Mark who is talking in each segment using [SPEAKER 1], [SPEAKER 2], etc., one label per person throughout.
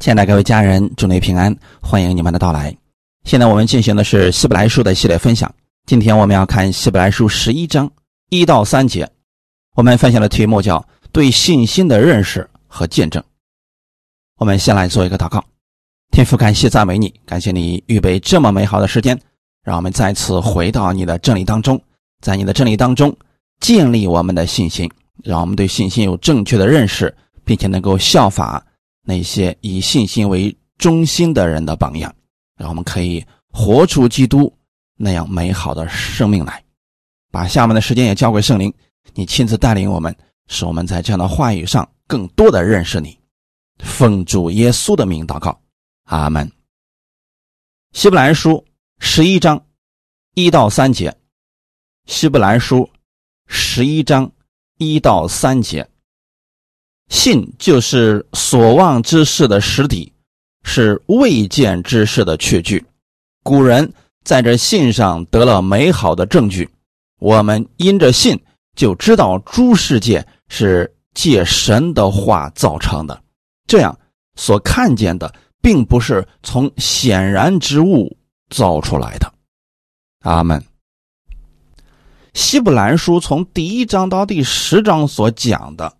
[SPEAKER 1] 亲爱的各位家人，祝您平安，欢迎你们的到来。现在我们进行的是希伯来书的系列分享。今天我们要看希伯来书十一章一到三节。我们分享的题目叫“对信心的认识和见证”。我们先来做一个祷告：天父，感谢赞美你，感谢你预备这么美好的时间，让我们再次回到你的真理当中，在你的真理当中建立我们的信心，让我们对信心有正确的认识，并且能够效法。那些以信心为中心的人的榜样，让我们可以活出基督那样美好的生命来。把下面的时间也交给圣灵，你亲自带领我们，使我们在这样的话语上更多的认识你。奉主耶稣的名祷告，阿门。希伯来书十一章一到三节，希伯来书十一章一到三节。信就是所望之事的实底，是未见之事的确据。古人在这信上得了美好的证据，我们因着信就知道诸世界是借神的话造成的。这样所看见的，并不是从显然之物造出来的。阿门。希伯兰书从第一章到第十章所讲的。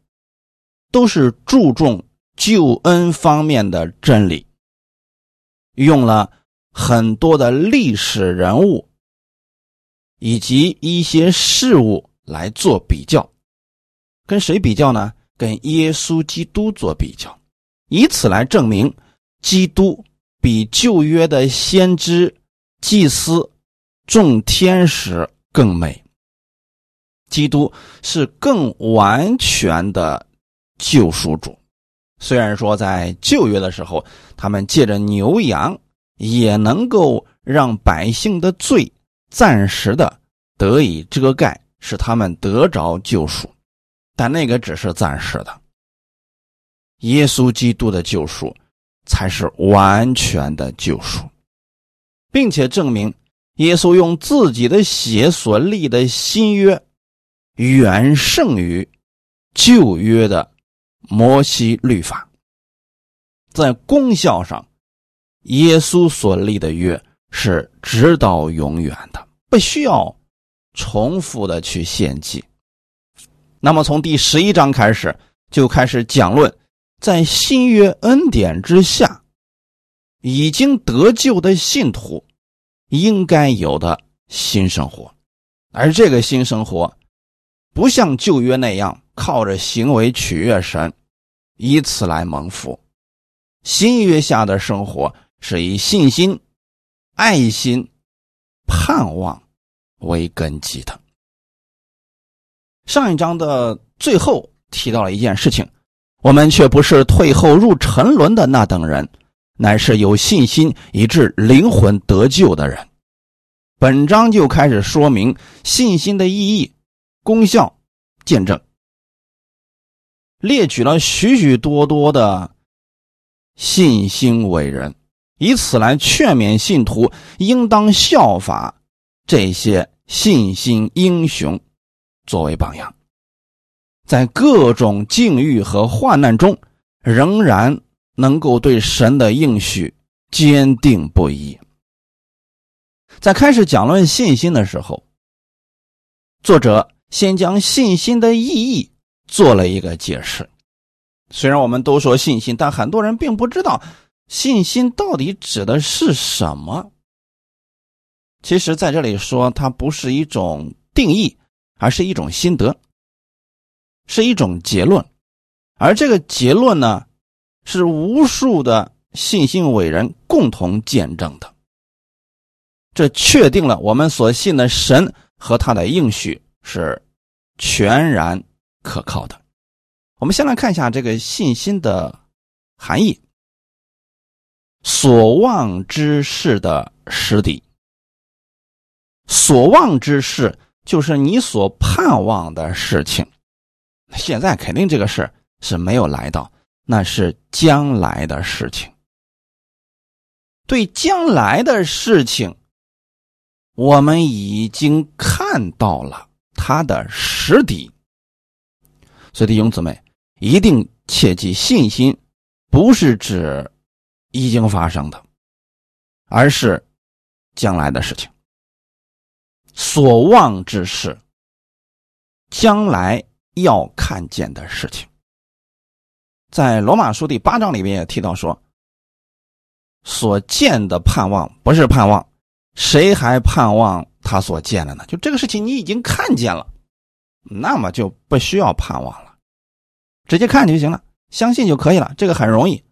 [SPEAKER 1] 都是注重救恩方面的真理，用了很多的历史人物以及一些事物来做比较，跟谁比较呢？跟耶稣基督做比较，以此来证明基督比旧约的先知、祭司、众天使更美，基督是更完全的。救赎主，虽然说在旧约的时候，他们借着牛羊也能够让百姓的罪暂时的得以遮盖，使他们得着救赎，但那个只是暂时的。耶稣基督的救赎才是完全的救赎，并且证明耶稣用自己的血所立的新约远胜于旧约的。摩西律法在功效上，耶稣所立的约是直到永远的，不需要重复的去献祭。那么从第十一章开始，就开始讲论在新约恩典之下已经得救的信徒应该有的新生活，而这个新生活不像旧约那样靠着行为取悦神。以此来蒙福，新约下的生活是以信心、爱心、盼望为根基的。上一章的最后提到了一件事情：我们却不是退后入沉沦的那等人，乃是有信心以致灵魂得救的人。本章就开始说明信心的意义、功效、见证。列举了许许多多的信心伟人，以此来劝勉信徒应当效法这些信心英雄，作为榜样，在各种境遇和患难中，仍然能够对神的应许坚定不移。在开始讲论信心的时候，作者先将信心的意义。做了一个解释。虽然我们都说信心，但很多人并不知道信心到底指的是什么。其实，在这里说，它不是一种定义，而是一种心得，是一种结论。而这个结论呢，是无数的信心伟人共同见证的。这确定了我们所信的神和他的应许是全然。可靠的，我们先来看一下这个信心的含义。所望之事的实底，所望之事就是你所盼望的事情。现在肯定这个事是没有来到，那是将来的事情。对将来的事情，我们已经看到了它的实底。所以弟兄姊妹，一定切记，信心不是指已经发生的，而是将来的事情。所望之事，将来要看见的事情。在罗马书第八章里面也提到说，所见的盼望不是盼望，谁还盼望他所见的呢？就这个事情你已经看见了，那么就不需要盼望了，直接看就行了，相信就可以了，这个很容易。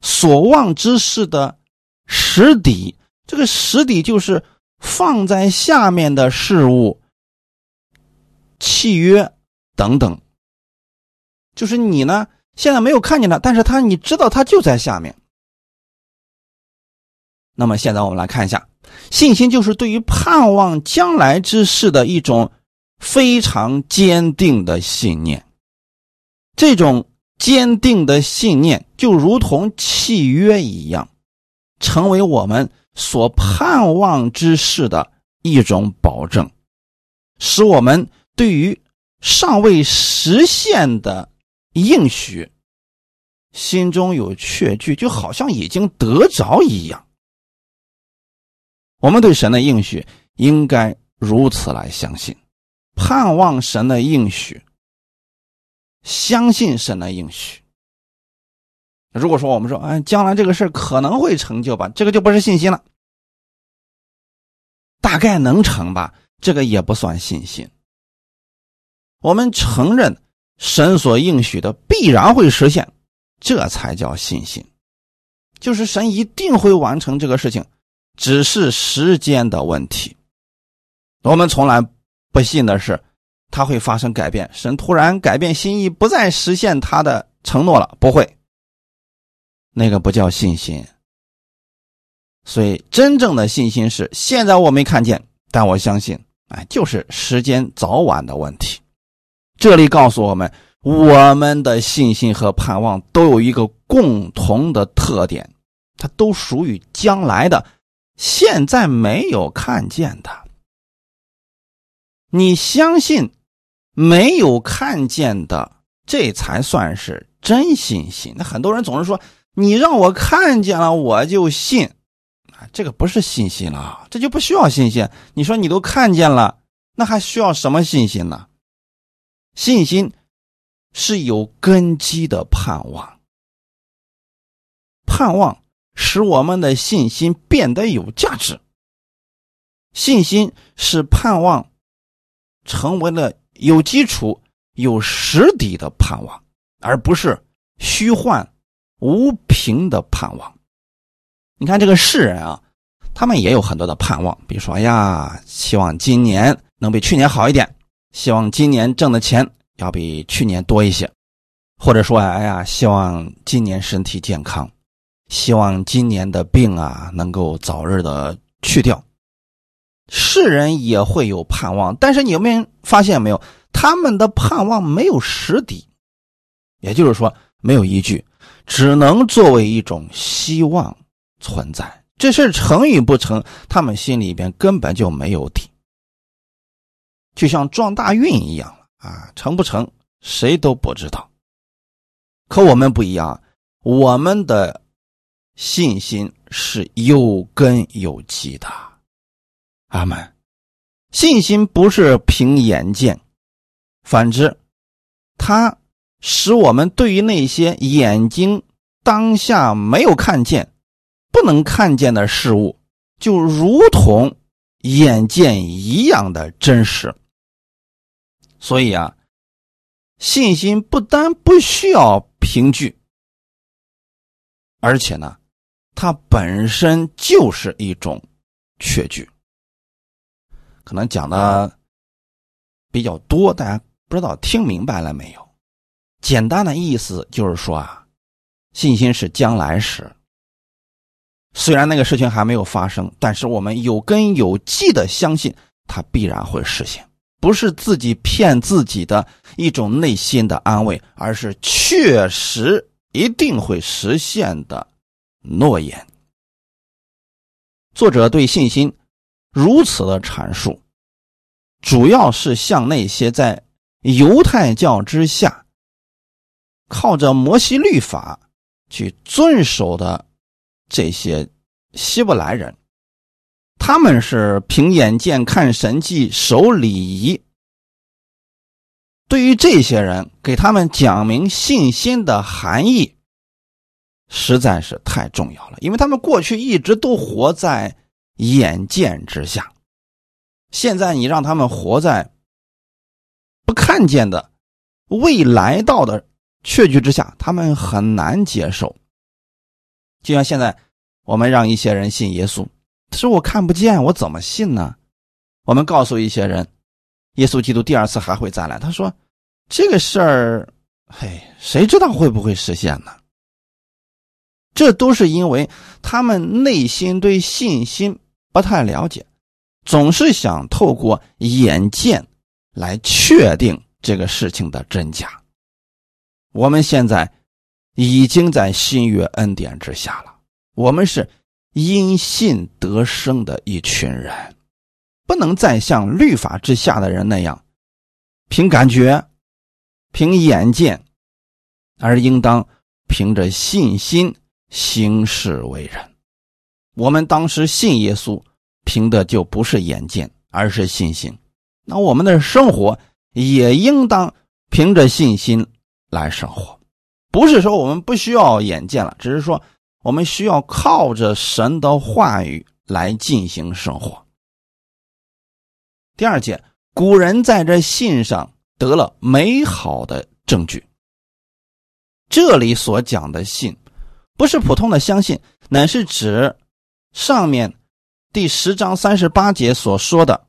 [SPEAKER 1] 所望之事的实底，这个实底就是放在下面的事物、契约等等，就是你呢现在没有看见它，但是它你知道它就在下面。那么现在我们来看一下，信心就是对于盼望将来之事的一种非常坚定的信念，这种。坚定的信念就如同契约一样，成为我们所盼望之事的一种保证，使我们对于尚未实现的应许心中有确据，就好像已经得着一样。我们对神的应许应该如此来相信，盼望神的应许。相信神的应许。如果说我们说，哎，将来这个事可能会成就吧，这个就不是信心了。大概能成吧，这个也不算信心。我们承认神所应许的必然会实现，这才叫信心。就是神一定会完成这个事情，只是时间的问题。我们从来不信的是。他会发生改变，神突然改变心意，不再实现他的承诺了，不会。那个不叫信心。所以，真正的信心是现在我没看见，但我相信，哎，就是时间早晚的问题。这里告诉我们，我们的信心和盼望都有一个共同的特点，它都属于将来的，现在没有看见的。你相信？没有看见的，这才算是真信心。那很多人总是说：“你让我看见了，我就信。”啊，这个不是信心了，这就不需要信心。你说你都看见了，那还需要什么信心呢？信心是有根基的盼望，盼望使我们的信心变得有价值。信心是盼望成为了。有基础、有实底的盼望，而不是虚幻无凭的盼望。你看这个世人啊，他们也有很多的盼望，比如说，哎呀，希望今年能比去年好一点，希望今年挣的钱要比去年多一些，或者说，哎呀，希望今年身体健康，希望今年的病啊能够早日的去掉。世人也会有盼望，但是你们发现没有？他们的盼望没有实底，也就是说没有依据，只能作为一种希望存在。这事成与不成，他们心里边根本就没有底，就像撞大运一样啊，成不成谁都不知道。可我们不一样，我们的信心是有根有基的。阿门，信心不是凭眼见，反之，它使我们对于那些眼睛当下没有看见、不能看见的事物，就如同眼见一样的真实。所以啊，信心不单不需要凭据，而且呢，它本身就是一种确据。可能讲的比较多，大家不知道听明白了没有？简单的意思就是说啊，信心是将来时。虽然那个事情还没有发生，但是我们有根有据的相信它必然会实现，不是自己骗自己的一种内心的安慰，而是确实一定会实现的诺言。作者对信心。如此的阐述，主要是向那些在犹太教之下，靠着摩西律法去遵守的这些希伯来人，他们是凭眼见看神迹、守礼仪。对于这些人，给他们讲明信心的含义，实在是太重要了。因为他们过去一直都活在眼见之下，现在你让他们活在不看见的未来到的确据之下，他们很难接受。就像现在，我们让一些人信耶稣，他说我看不见，我怎么信呢？我们告诉一些人。耶稣基督第二次还会再来。他说：“这个事儿，嘿，谁知道会不会实现呢？”这都是因为他们内心对信心不太了解，总是想透过眼见来确定这个事情的真假。我们现在已经在新约恩典之下了，我们是因信得生的一群人。不能再像律法之下的人那样，凭感觉、凭眼见，而应当凭着信心行事为人。我们当时信耶稣，凭的就不是眼见，而是信心。那我们的生活也应当凭着信心来生活，不是说我们不需要眼见了，只是说我们需要靠着神的话语来进行生活。第二节，古人在这信上得了美好的证据。这里所讲的信，不是普通的相信，乃是指上面第十章三十八节所说的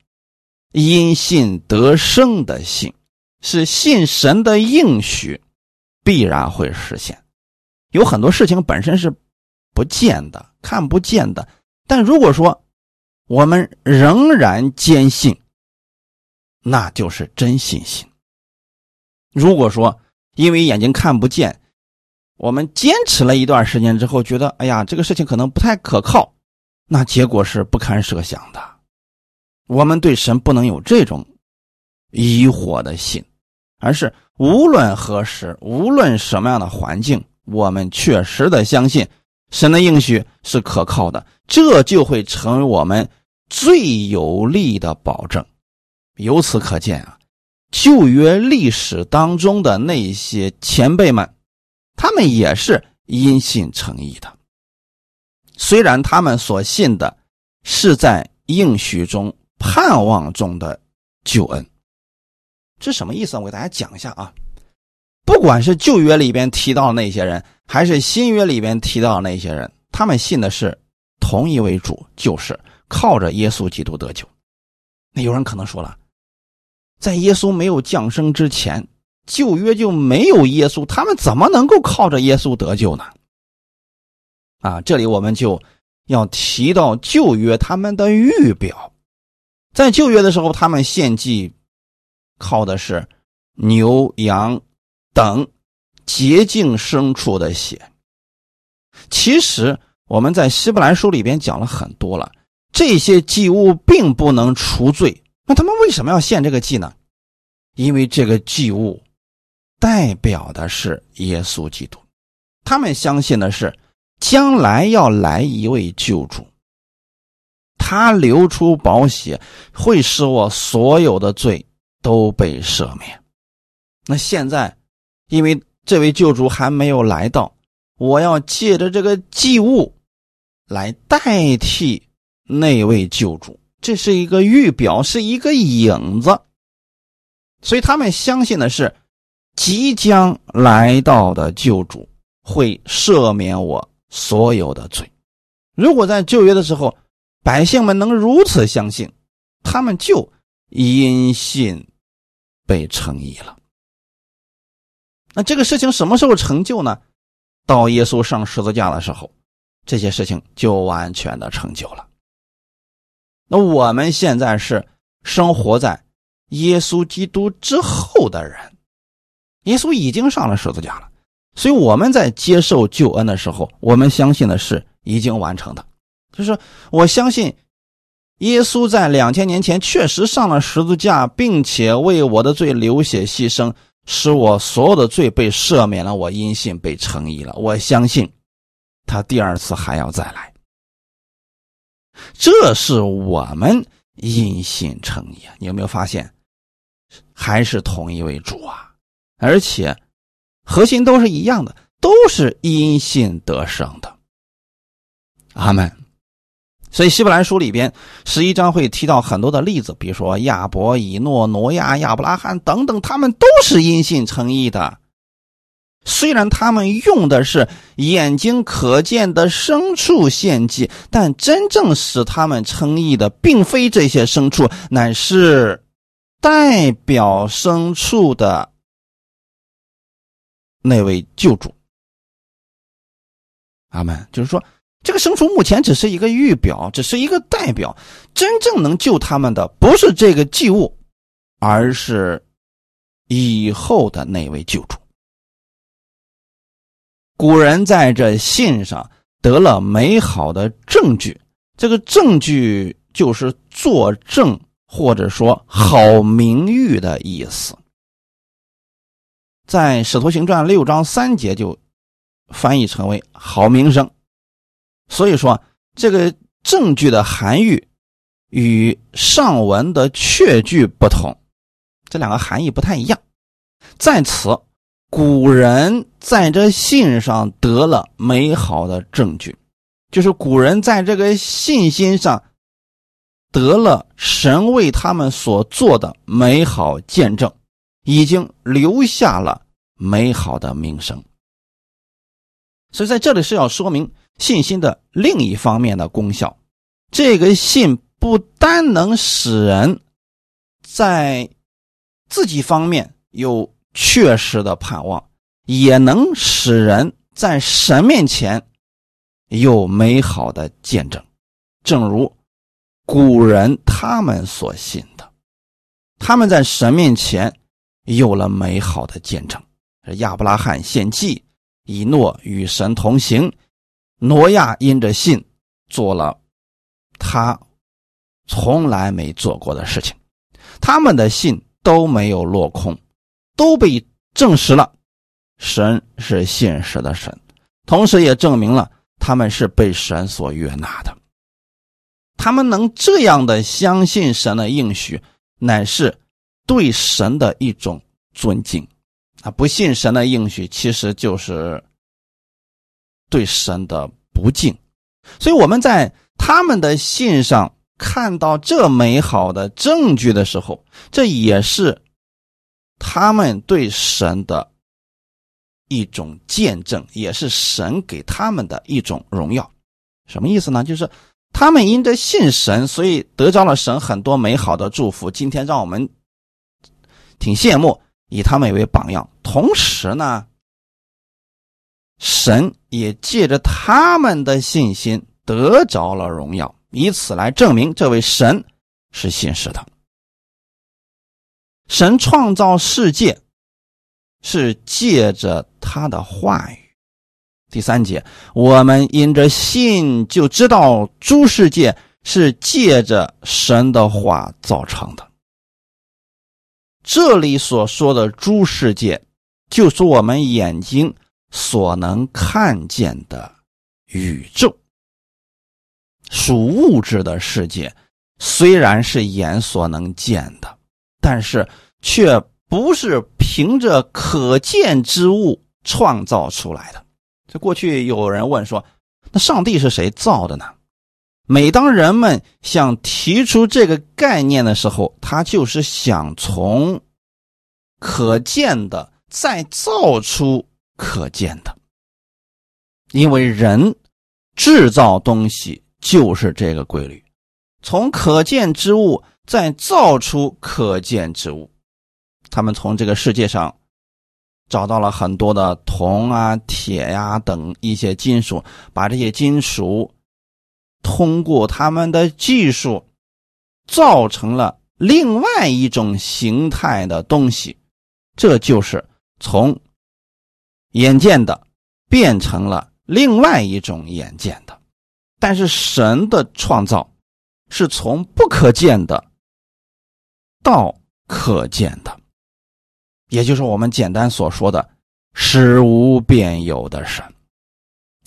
[SPEAKER 1] 因信得生的信，是信神的应许必然会实现。有很多事情本身是不见的、看不见的，但如果说我们仍然坚信。那就是真信心。如果说因为眼睛看不见，我们坚持了一段时间之后，觉得哎呀，这个事情可能不太可靠，那结果是不堪设想的。我们对神不能有这种疑惑的心，而是无论何时，无论什么样的环境，我们确实的相信神的应许是可靠的，这就会成为我们最有力的保证。由此可见啊，旧约历史当中的那些前辈们，他们也是因信成义的。虽然他们所信的是在应许中、盼望中的救恩，这什么意思？我给大家讲一下啊。不管是旧约里边提到的那些人，还是新约里边提到的那些人，他们信的是同一位主，就是靠着耶稣基督得救。那有人可能说了。在耶稣没有降生之前，旧约就没有耶稣，他们怎么能够靠着耶稣得救呢？啊，这里我们就要提到旧约他们的预表，在旧约的时候，他们献祭靠的是牛羊等洁净牲畜的血。其实我们在希伯来书里边讲了很多了，这些祭物并不能除罪。那他们为什么要献这个祭呢？因为这个祭物代表的是耶稣基督，他们相信的是将来要来一位救主，他流出宝血会使我所有的罪都被赦免。那现在，因为这位救主还没有来到，我要借着这个祭物来代替那位救主。这是一个预表，是一个影子，所以他们相信的是即将来到的救主会赦免我所有的罪。如果在旧约的时候，百姓们能如此相信，他们就因信被称义了。那这个事情什么时候成就呢？到耶稣上十字架的时候，这些事情就完全的成就了。那我们现在是生活在耶稣基督之后的人，耶稣已经上了十字架了，所以我们在接受救恩的时候，我们相信的是已经完成的，就是我相信耶稣在两千年前确实上了十字架，并且为我的罪流血牺牲，使我所有的罪被赦免了，我因信被称义了。我相信他第二次还要再来。这是我们因信称义啊！你有没有发现，还是同一位主啊？而且核心都是一样的，都是因信得生的。阿门。所以，希伯来书里边十一章会提到很多的例子，比如说亚伯、以诺、挪亚、亚伯拉罕等等，他们都是因信称义的。虽然他们用的是眼睛可见的牲畜献祭，但真正使他们称义的，并非这些牲畜，乃是代表牲畜的那位救主。阿门。就是说。这个牲畜目前只是一个预表，只是一个代表，真正能救他们的不是这个祭物，而是以后的那位救主。古人在这信上得了美好的证据，这个证据就是作证或者说好名誉的意思，在《使徒行传》六章三节就翻译成为好名声。所以说，这个证据的含义与上文的确据不同，这两个含义不太一样。在此，古人在这信上得了美好的证据，就是古人在这个信心上得了神为他们所做的美好见证，已经留下了美好的名声。所以在这里是要说明。信心的另一方面的功效，这个信不单能使人在自己方面有确实的盼望，也能使人在神面前有美好的见证。正如古人他们所信的，他们在神面前有了美好的见证。亚伯拉罕献祭，以诺与神同行。挪亚因着信做了他从来没做过的事情，他们的信都没有落空，都被证实了。神是现实的神，同时也证明了他们是被神所悦纳的。他们能这样的相信神的应许，乃是对神的一种尊敬啊！不信神的应许，其实就是。对神的不敬，所以我们在他们的信上看到这美好的证据的时候，这也是他们对神的一种见证，也是神给他们的一种荣耀。什么意思呢？就是他们因着信神，所以得着了神很多美好的祝福。今天让我们挺羡慕，以他们为榜样。同时呢。神也借着他们的信心得着了荣耀，以此来证明这位神是信实的。神创造世界是借着他的话语。第三节，我们因着信就知道诸世界是借着神的话造成的。这里所说的诸世界，就是我们眼睛。所能看见的宇宙，属物质的世界，虽然是眼所能见的，但是却不是凭着可见之物创造出来的。这过去有人问说：“那上帝是谁造的呢？”每当人们想提出这个概念的时候，他就是想从可见的再造出。可见的，因为人制造东西就是这个规律，从可见之物再造出可见之物。他们从这个世界上找到了很多的铜啊、铁呀等一些金属，把这些金属通过他们的技术造成了另外一种形态的东西，这就是从。眼见的变成了另外一种眼见的，但是神的创造是从不可见的到可见的，也就是我们简单所说的“使无变有”的神。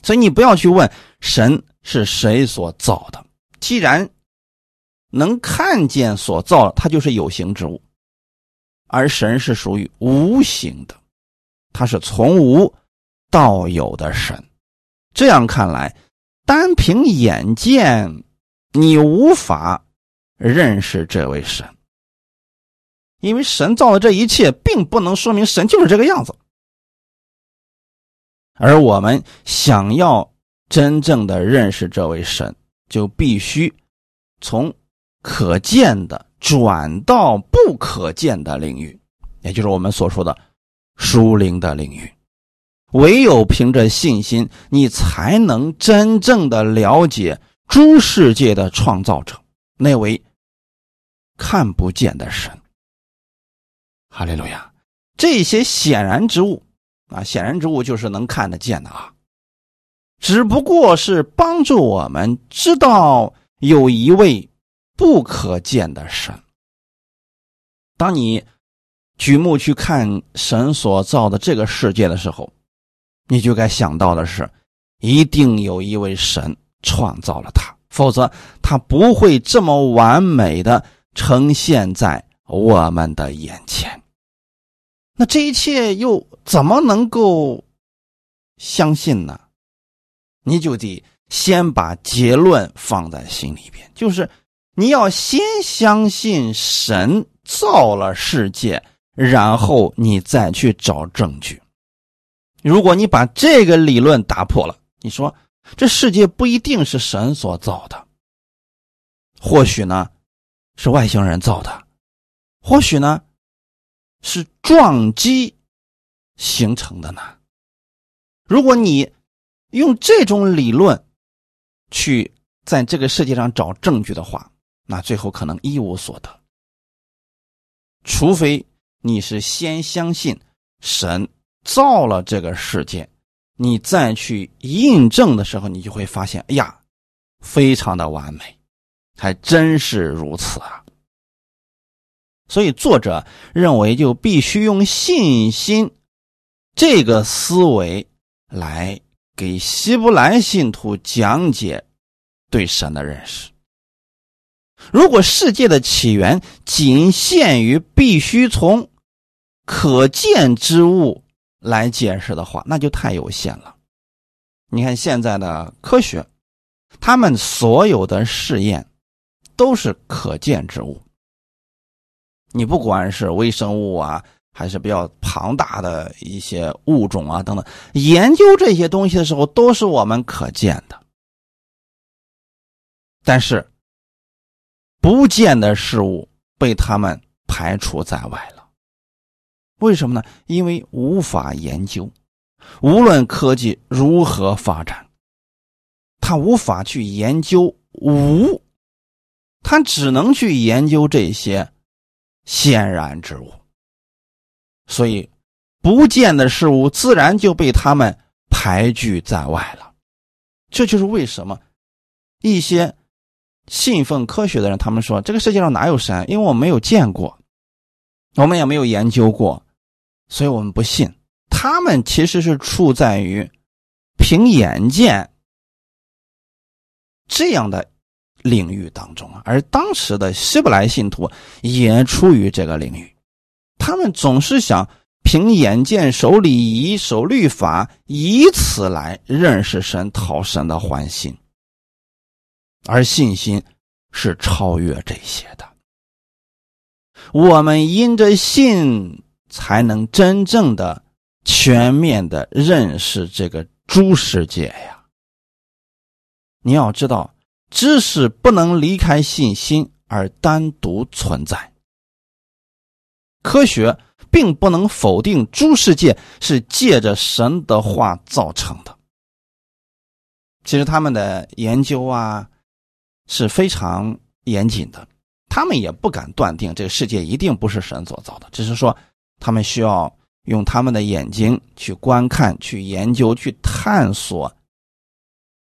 [SPEAKER 1] 所以你不要去问神是谁所造的，既然能看见所造，它就是有形之物，而神是属于无形的，它是从无到有的神。这样看来，单凭眼见，你无法认识这位神，因为神造的这一切，并不能说明神就是这个样子。而我们想要真正的认识这位神，就必须从可见的转到不可见的领域，也就是我们所说的属灵的领域。唯有凭着信心，你才能真正的了解诸世界的创造者，那位看不见的神。哈利路亚！这些显然之物。啊，显然之物就是能看得见的啊，只不过是帮助我们知道有一位不可见的神。当你举目去看神所造的这个世界的时候，你就该想到的是，一定有一位神创造了它，否则他不会这么完美的呈现在我们的眼前。那这一切又怎么能够相信呢？你就得先把结论放在心里边，就是你要先相信神造了世界，然后你再去找证据。如果你把这个理论打破了，你说这世界不一定是神所造的，或许呢是外星人造的，或许呢。是撞击形成的呢？如果你用这种理论去在这个世界上找证据的话，那最后可能一无所得。除非你是先相信神造了这个世界，你再去印证的时候，你就会发现，哎呀，非常的完美，还真是如此啊。所以，作者认为就必须用信心这个思维来给希伯来信徒讲解对神的认识。如果世界的起源仅限于必须从可见之物来解释的话，那就太有限了。你看现在的科学，他们所有的试验都是可见之物。你不管是微生物啊，还是比较庞大的一些物种啊等等，研究这些东西的时候，都是我们可见的。但是，不见的事物被他们排除在外了。为什么呢？因为无法研究。无论科技如何发展，他无法去研究无，他只能去研究这些。显然之物，所以不见的事物自然就被他们排拒在外了。这就是为什么一些信奉科学的人，他们说这个世界上哪有神？因为我没有见过，我们也没有研究过，所以我们不信。他们其实是处在于凭眼见这样的。领域当中啊，而当时的希伯来信。徒也处于这个领域，他们总是想凭眼见、守礼仪、守律法，以此来认识神、讨神的欢心。而信心是超越这些的。我们因着信，才能真正的、全面的认识这个诸世界呀。你要知道。知识不能离开信心而单独存在。科学并不能否定诸世界是借着神的话造成的。其实他们的研究啊是非常严谨的，他们也不敢断定这个世界一定不是神所造的，只是说他们需要用他们的眼睛去观看、去研究、去探索，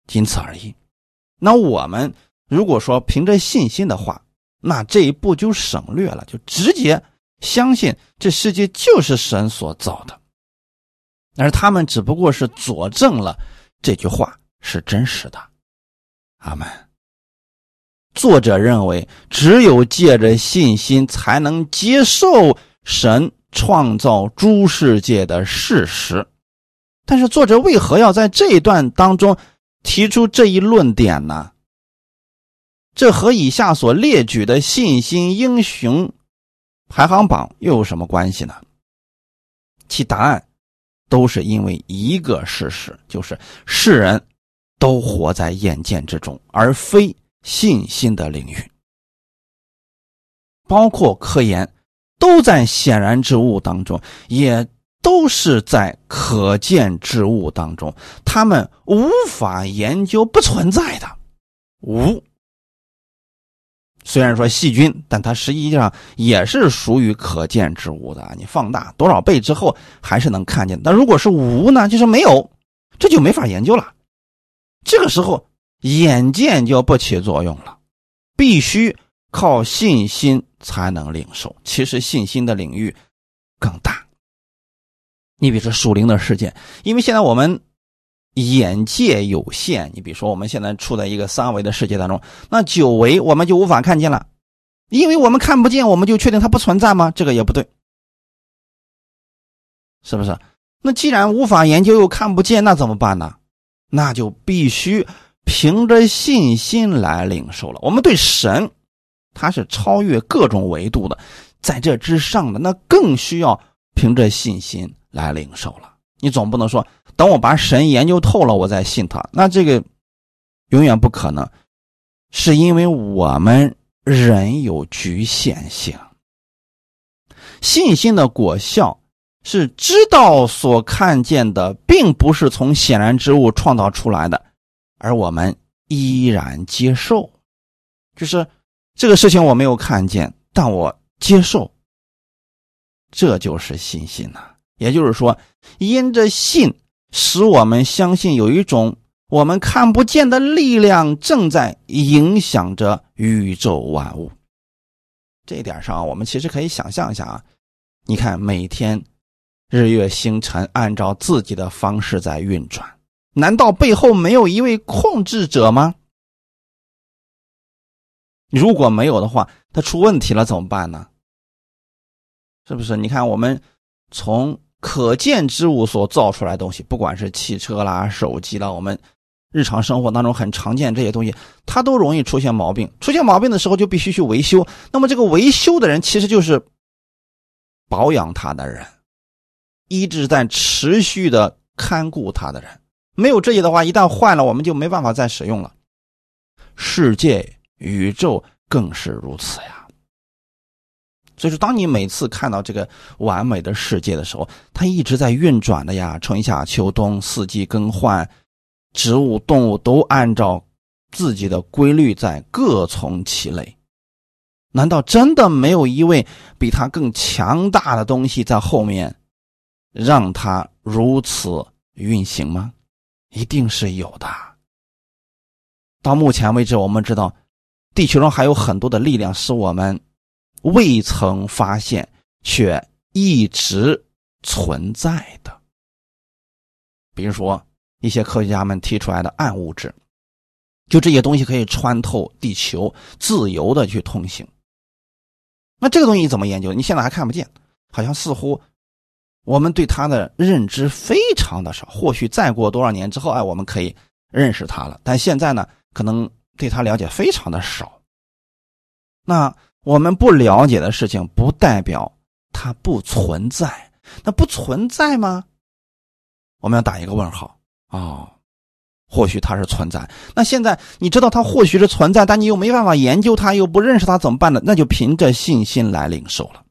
[SPEAKER 1] 仅此而已。那我们如果说凭着信心的话，那这一步就省略了，就直接相信这世界就是神所造的，而他们只不过是佐证了这句话是真实的。阿门。作者认为，只有借着信心，才能接受神创造诸世界的事实。但是，作者为何要在这一段当中提出这一论点呢？这和以下所列举的信心英雄排行榜又有什么关系呢？其答案都是因为一个事实，就是世人都活在眼见之中，而非信心的领域。包括科研，都在显然之物当中，也都是在可见之物当中，他们无法研究不存在的无。虽然说细菌，但它实际上也是属于可见之物的。你放大多少倍之后，还是能看见。但如果是无呢？就是没有，这就没法研究了。这个时候，眼见就不起作用了，必须靠信心才能领受。其实信心的领域更大。你比如说属灵的世界，因为现在我们。眼界有限，你比如说我们现在处在一个三维的世界当中，那九维我们就无法看见了，因为我们看不见，我们就确定它不存在吗？这个也不对，是不是？那既然无法研究又看不见，那怎么办呢？那就必须凭着信心来领受了。我们对神，他是超越各种维度的，在这之上的，那更需要凭着信心来领受了。你总不能说。等我把神研究透了，我再信他，那这个永远不可能，是因为我们人有局限性。信心的果效是知道所看见的，并不是从显然之物创造出来的，而我们依然接受，就是这个事情我没有看见，但我接受，这就是信心呐。也就是说，因着信。使我们相信有一种我们看不见的力量正在影响着宇宙万物。这一点上，我们其实可以想象一下啊，你看每天日月星辰按照自己的方式在运转，难道背后没有一位控制者吗？如果没有的话，它出问题了怎么办呢？是不是？你看我们从。可见之物所造出来的东西，不管是汽车啦、手机啦，我们日常生活当中很常见这些东西，它都容易出现毛病。出现毛病的时候，就必须去维修。那么，这个维修的人其实就是保养它的人，一直在持续的看顾它的人。没有这些的话，一旦坏了，我们就没办法再使用了。世界、宇宙更是如此呀。所以说，当你每次看到这个完美的世界的时候，它一直在运转的呀，春夏秋冬四季更换，植物动物都按照自己的规律在各从其类。难道真的没有一位比它更强大的东西在后面，让它如此运行吗？一定是有的。到目前为止，我们知道，地球上还有很多的力量使我们。未曾发现，却一直存在的。比如说，一些科学家们提出来的暗物质，就这些东西可以穿透地球，自由的去通行。那这个东西怎么研究？你现在还看不见，好像似乎我们对它的认知非常的少。或许再过多少年之后，哎，我们可以认识它了。但现在呢，可能对它了解非常的少。那。我们不了解的事情，不代表它不存在。那不存在吗？我们要打一个问号啊！或许它是存在。那现在你知道它或许是存在，但你又没办法研究它，又不认识它，怎么办呢？那就凭着信心来领受了。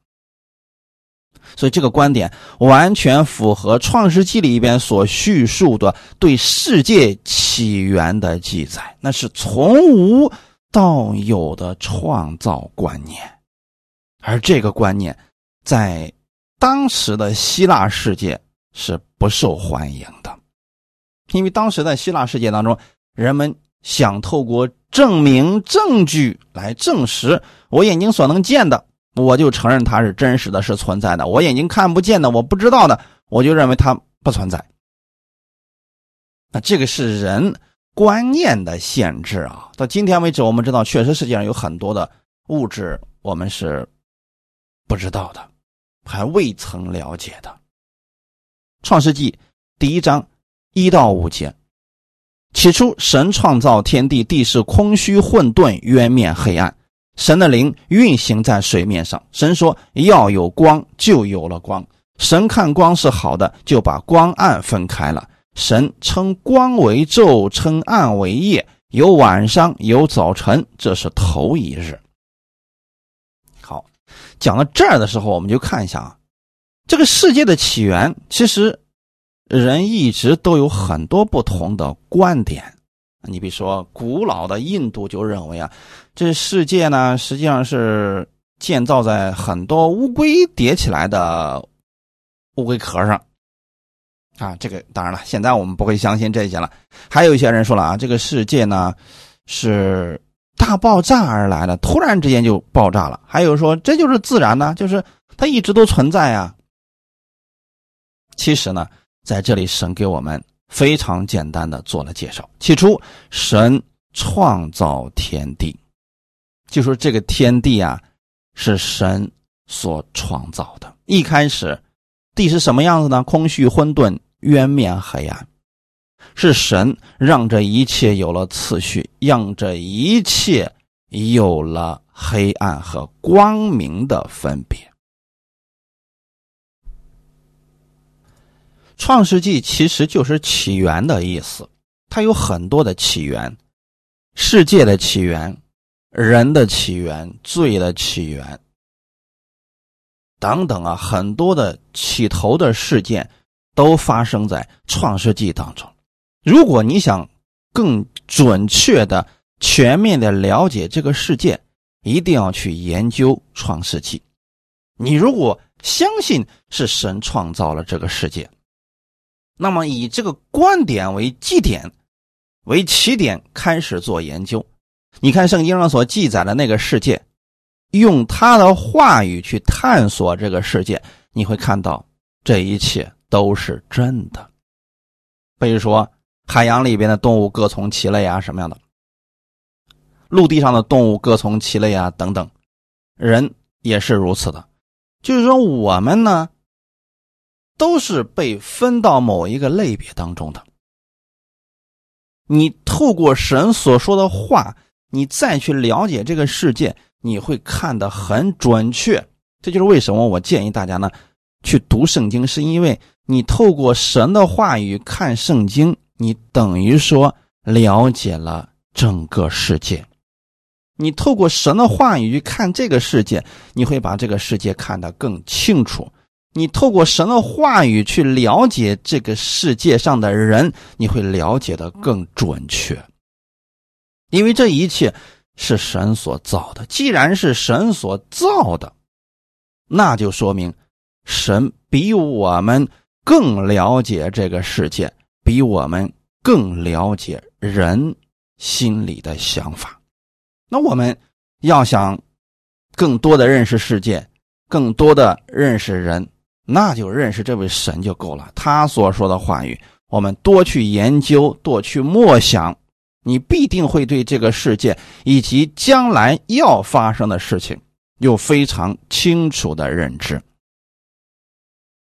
[SPEAKER 1] 所以这个观点完全符合《创世纪》里边所叙述的对世界起源的记载，那是从无。道有的创造观念，而这个观念在当时的希腊世界是不受欢迎的，因为当时在希腊世界当中，人们想透过证明证据来证实我眼睛所能见的，我就承认它是真实的，是存在的；我眼睛看不见的，我不知道的，我就认为它不存在。那这个是人观念的限制啊。到今天为止，我们知道，确实世界上有很多的物质，我们是不知道的，还未曾了解的。创世纪第一章一到五节：起初，神创造天地，地是空虚混沌，渊面黑暗。神的灵运行在水面上。神说：“要有光，就有了光。”神看光是好的，就把光暗分开了。神称光为昼，称暗为夜。有晚上，有早晨，这是头一日。好，讲到这儿的时候，我们就看一下啊，这个世界的起源，其实人一直都有很多不同的观点。你比如说，古老的印度就认为啊，这世界呢实际上是建造在很多乌龟叠起来的乌龟壳上啊。这个当然了，现在我们不会相信这些了。还有一些人说了啊，这个世界呢是大爆炸而来的，突然之间就爆炸了。还有说这就是自然呢，就是它一直都存在啊。其实呢，在这里神给我们。非常简单的做了介绍。起初，神创造天地，就说这个天地啊，是神所创造的。一开始，地是什么样子呢？空虚混沌，渊面黑暗，是神让这一切有了次序，让这一切有了黑暗和光明的分别。创世纪其实就是起源的意思，它有很多的起源，世界的起源、人的起源、罪的起源等等啊，很多的起头的事件都发生在创世纪当中。如果你想更准确的、全面的了解这个世界，一定要去研究创世纪。你如果相信是神创造了这个世界，那么以这个观点为基点，为起点开始做研究。你看圣经上所记载的那个世界，用他的话语去探索这个世界，你会看到这一切都是真的。比如说海洋里边的动物各从其类啊，什么样的？陆地上的动物各从其类啊，等等，人也是如此的。就是说我们呢？都是被分到某一个类别当中的。你透过神所说的话，你再去了解这个世界，你会看得很准确。这就是为什么我建议大家呢去读圣经，是因为你透过神的话语看圣经，你等于说了解了整个世界。你透过神的话语看这个世界，你会把这个世界看得更清楚。你透过神的话语去了解这个世界上的人，你会了解的更准确。因为这一切是神所造的。既然是神所造的，那就说明神比我们更了解这个世界，比我们更了解人心里的想法。那我们要想更多的认识世界，更多的认识人。那就认识这位神就够了。他所说的话语，我们多去研究，多去默想，你必定会对这个世界以及将来要发生的事情有非常清楚的认知。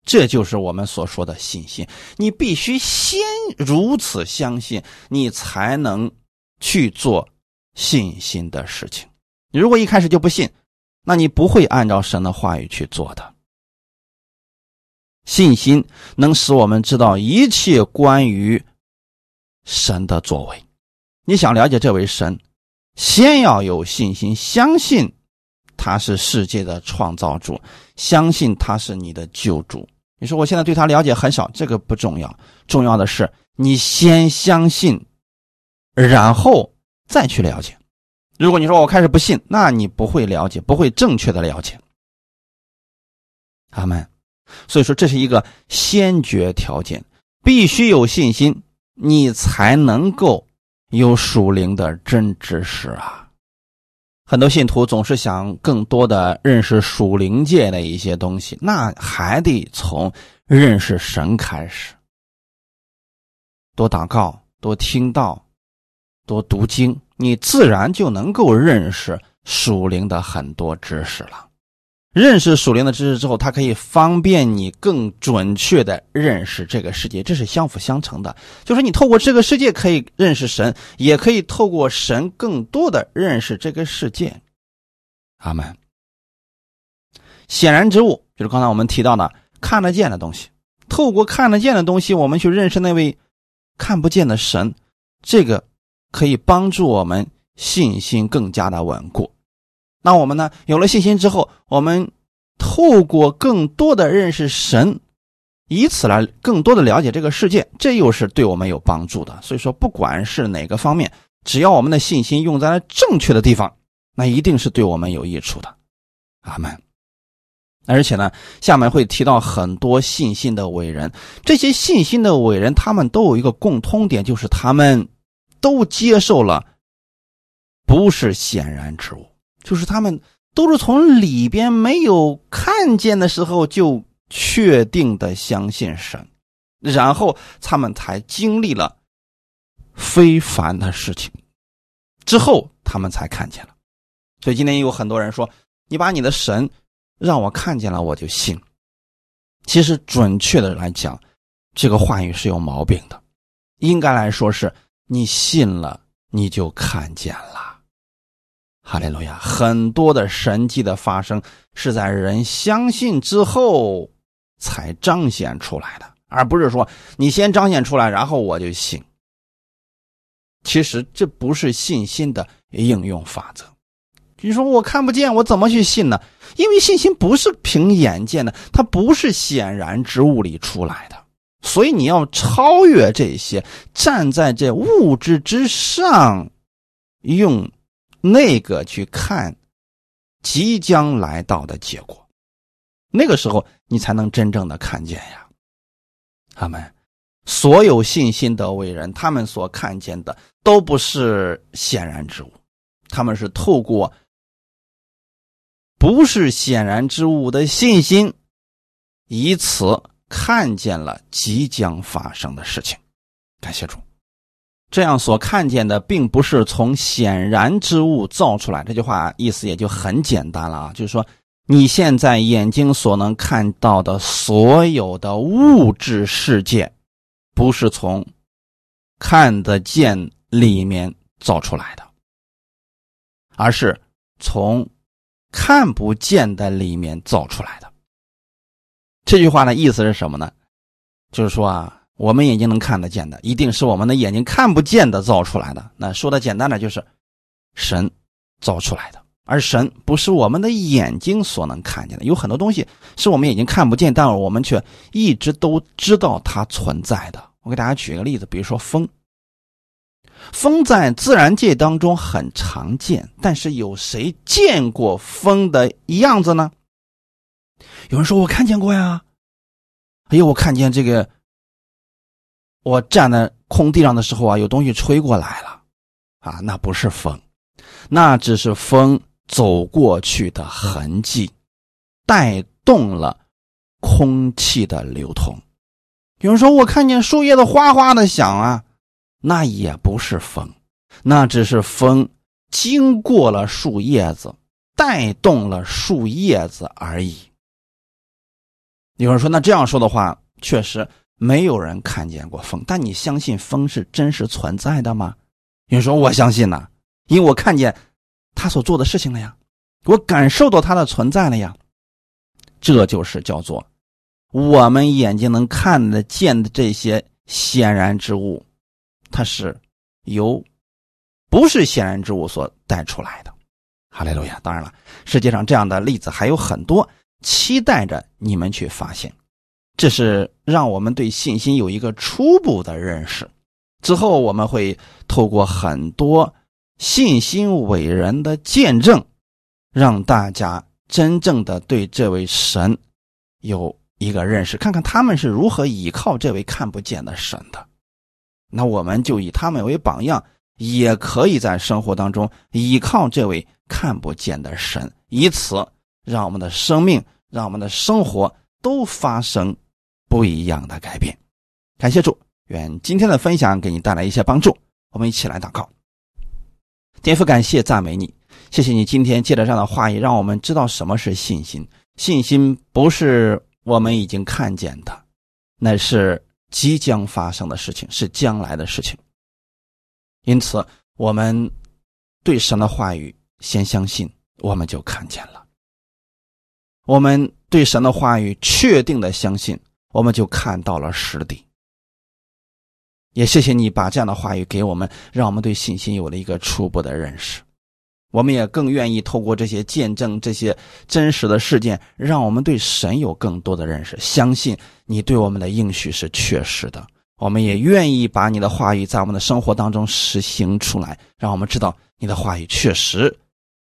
[SPEAKER 1] 这就是我们所说的信心。你必须先如此相信，你才能去做信心的事情。你如果一开始就不信，那你不会按照神的话语去做的。信心能使我们知道一切关于神的作为。你想了解这位神，先要有信心，相信他是世界的创造主，相信他是你的救主。你说我现在对他了解很少，这个不重要，重要的是你先相信，然后再去了解。如果你说我开始不信，那你不会了解，不会正确的了解。阿门。所以说，这是一个先决条件，必须有信心，你才能够有属灵的真知识啊。很多信徒总是想更多的认识属灵界的一些东西，那还得从认识神开始，多祷告，多听道、多读经，你自然就能够认识属灵的很多知识了。认识属灵的知识之后，它可以方便你更准确的认识这个世界，这是相辅相成的。就是你透过这个世界可以认识神，也可以透过神更多的认识这个世界。阿门。显然之物就是刚才我们提到的看得见的东西，透过看得见的东西，我们去认识那位看不见的神，这个可以帮助我们信心更加的稳固。那我们呢？有了信心之后，我们透过更多的认识神，以此来更多的了解这个世界，这又是对我们有帮助的。所以说，不管是哪个方面，只要我们的信心用在了正确的地方，那一定是对我们有益处的。阿门。而且呢，下面会提到很多信心的伟人，这些信心的伟人，他们都有一个共通点，就是他们都接受了不是显然之物。就是他们都是从里边没有看见的时候就确定的相信神，然后他们才经历了非凡的事情，之后他们才看见了。所以今天有很多人说：“你把你的神让我看见了，我就信。”其实准确的来讲，这个话语是有毛病的，应该来说是你信了，你就看见了。哈利路亚！很多的神迹的发生是在人相信之后才彰显出来的，而不是说你先彰显出来，然后我就信。其实这不是信心的应用法则。你说我看不见，我怎么去信呢？因为信心不是凭眼见的，它不是显然之物里出来的，所以你要超越这些，站在这物质之上，用。那个去看即将来到的结果，那个时候你才能真正的看见呀。他们所有信心的伟人，他们所看见的都不是显然之物，他们是透过不是显然之物的信心，以此看见了即将发生的事情。感谢主。这样所看见的，并不是从显然之物造出来。这句话意思也就很简单了啊，就是说你现在眼睛所能看到的所有的物质世界，不是从看得见里面造出来的，而是从看不见的里面造出来的。这句话的意思是什么呢？就是说啊。我们眼睛能看得见的，一定是我们的眼睛看不见的造出来的。那说的简单的就是，神造出来的，而神不是我们的眼睛所能看见的。有很多东西是我们眼睛看不见，但我们却一直都知道它存在的。我给大家举个例子，比如说风，风在自然界当中很常见，但是有谁见过风的样子呢？有人说我看见过呀，哎呦，我看见这个。我站在空地上的时候啊，有东西吹过来了，啊，那不是风，那只是风走过去的痕迹，带动了空气的流通。有人说我看见树叶子哗哗的响啊，那也不是风，那只是风经过了树叶子，带动了树叶子而已。有人说那这样说的话，确实。没有人看见过风，但你相信风是真实存在的吗？你说我相信呢，因为我看见他所做的事情了呀，我感受到他的存在了呀。这就是叫做我们眼睛能看得见的这些显然之物，它是由不是显然之物所带出来的。哈利路亚！当然了，世界上这样的例子还有很多，期待着你们去发现。这是让我们对信心有一个初步的认识，之后我们会透过很多信心伟人的见证，让大家真正的对这位神有一个认识，看看他们是如何依靠这位看不见的神的。那我们就以他们为榜样，也可以在生活当中依靠这位看不见的神，以此让我们的生命，让我们的生活都发生。不一样的改变，感谢主，愿今天的分享给你带来一些帮助。我们一起来祷告。天父，感谢赞美你，谢谢你今天借着这样的话语，让我们知道什么是信心。信心不是我们已经看见的，那是即将发生的事情，是将来的事情。因此，我们对神的话语先相信，我们就看见了；我们对神的话语确定的相信，我们就看到了实底。也谢谢你把这样的话语给我们，让我们对信心有了一个初步的认识。我们也更愿意透过这些见证、这些真实的事件，让我们对神有更多的认识。相信你对我们的应许是确实的，我们也愿意把你的话语在我们的生活当中实行出来，让我们知道你的话语确实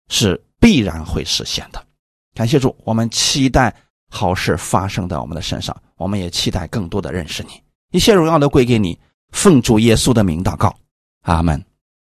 [SPEAKER 1] 是必然会实现的。感谢主，我们期待好事发生在我们的身上，我们也期待更多的认识你。一切荣耀都归给你。奉主耶稣的名祷告，阿门。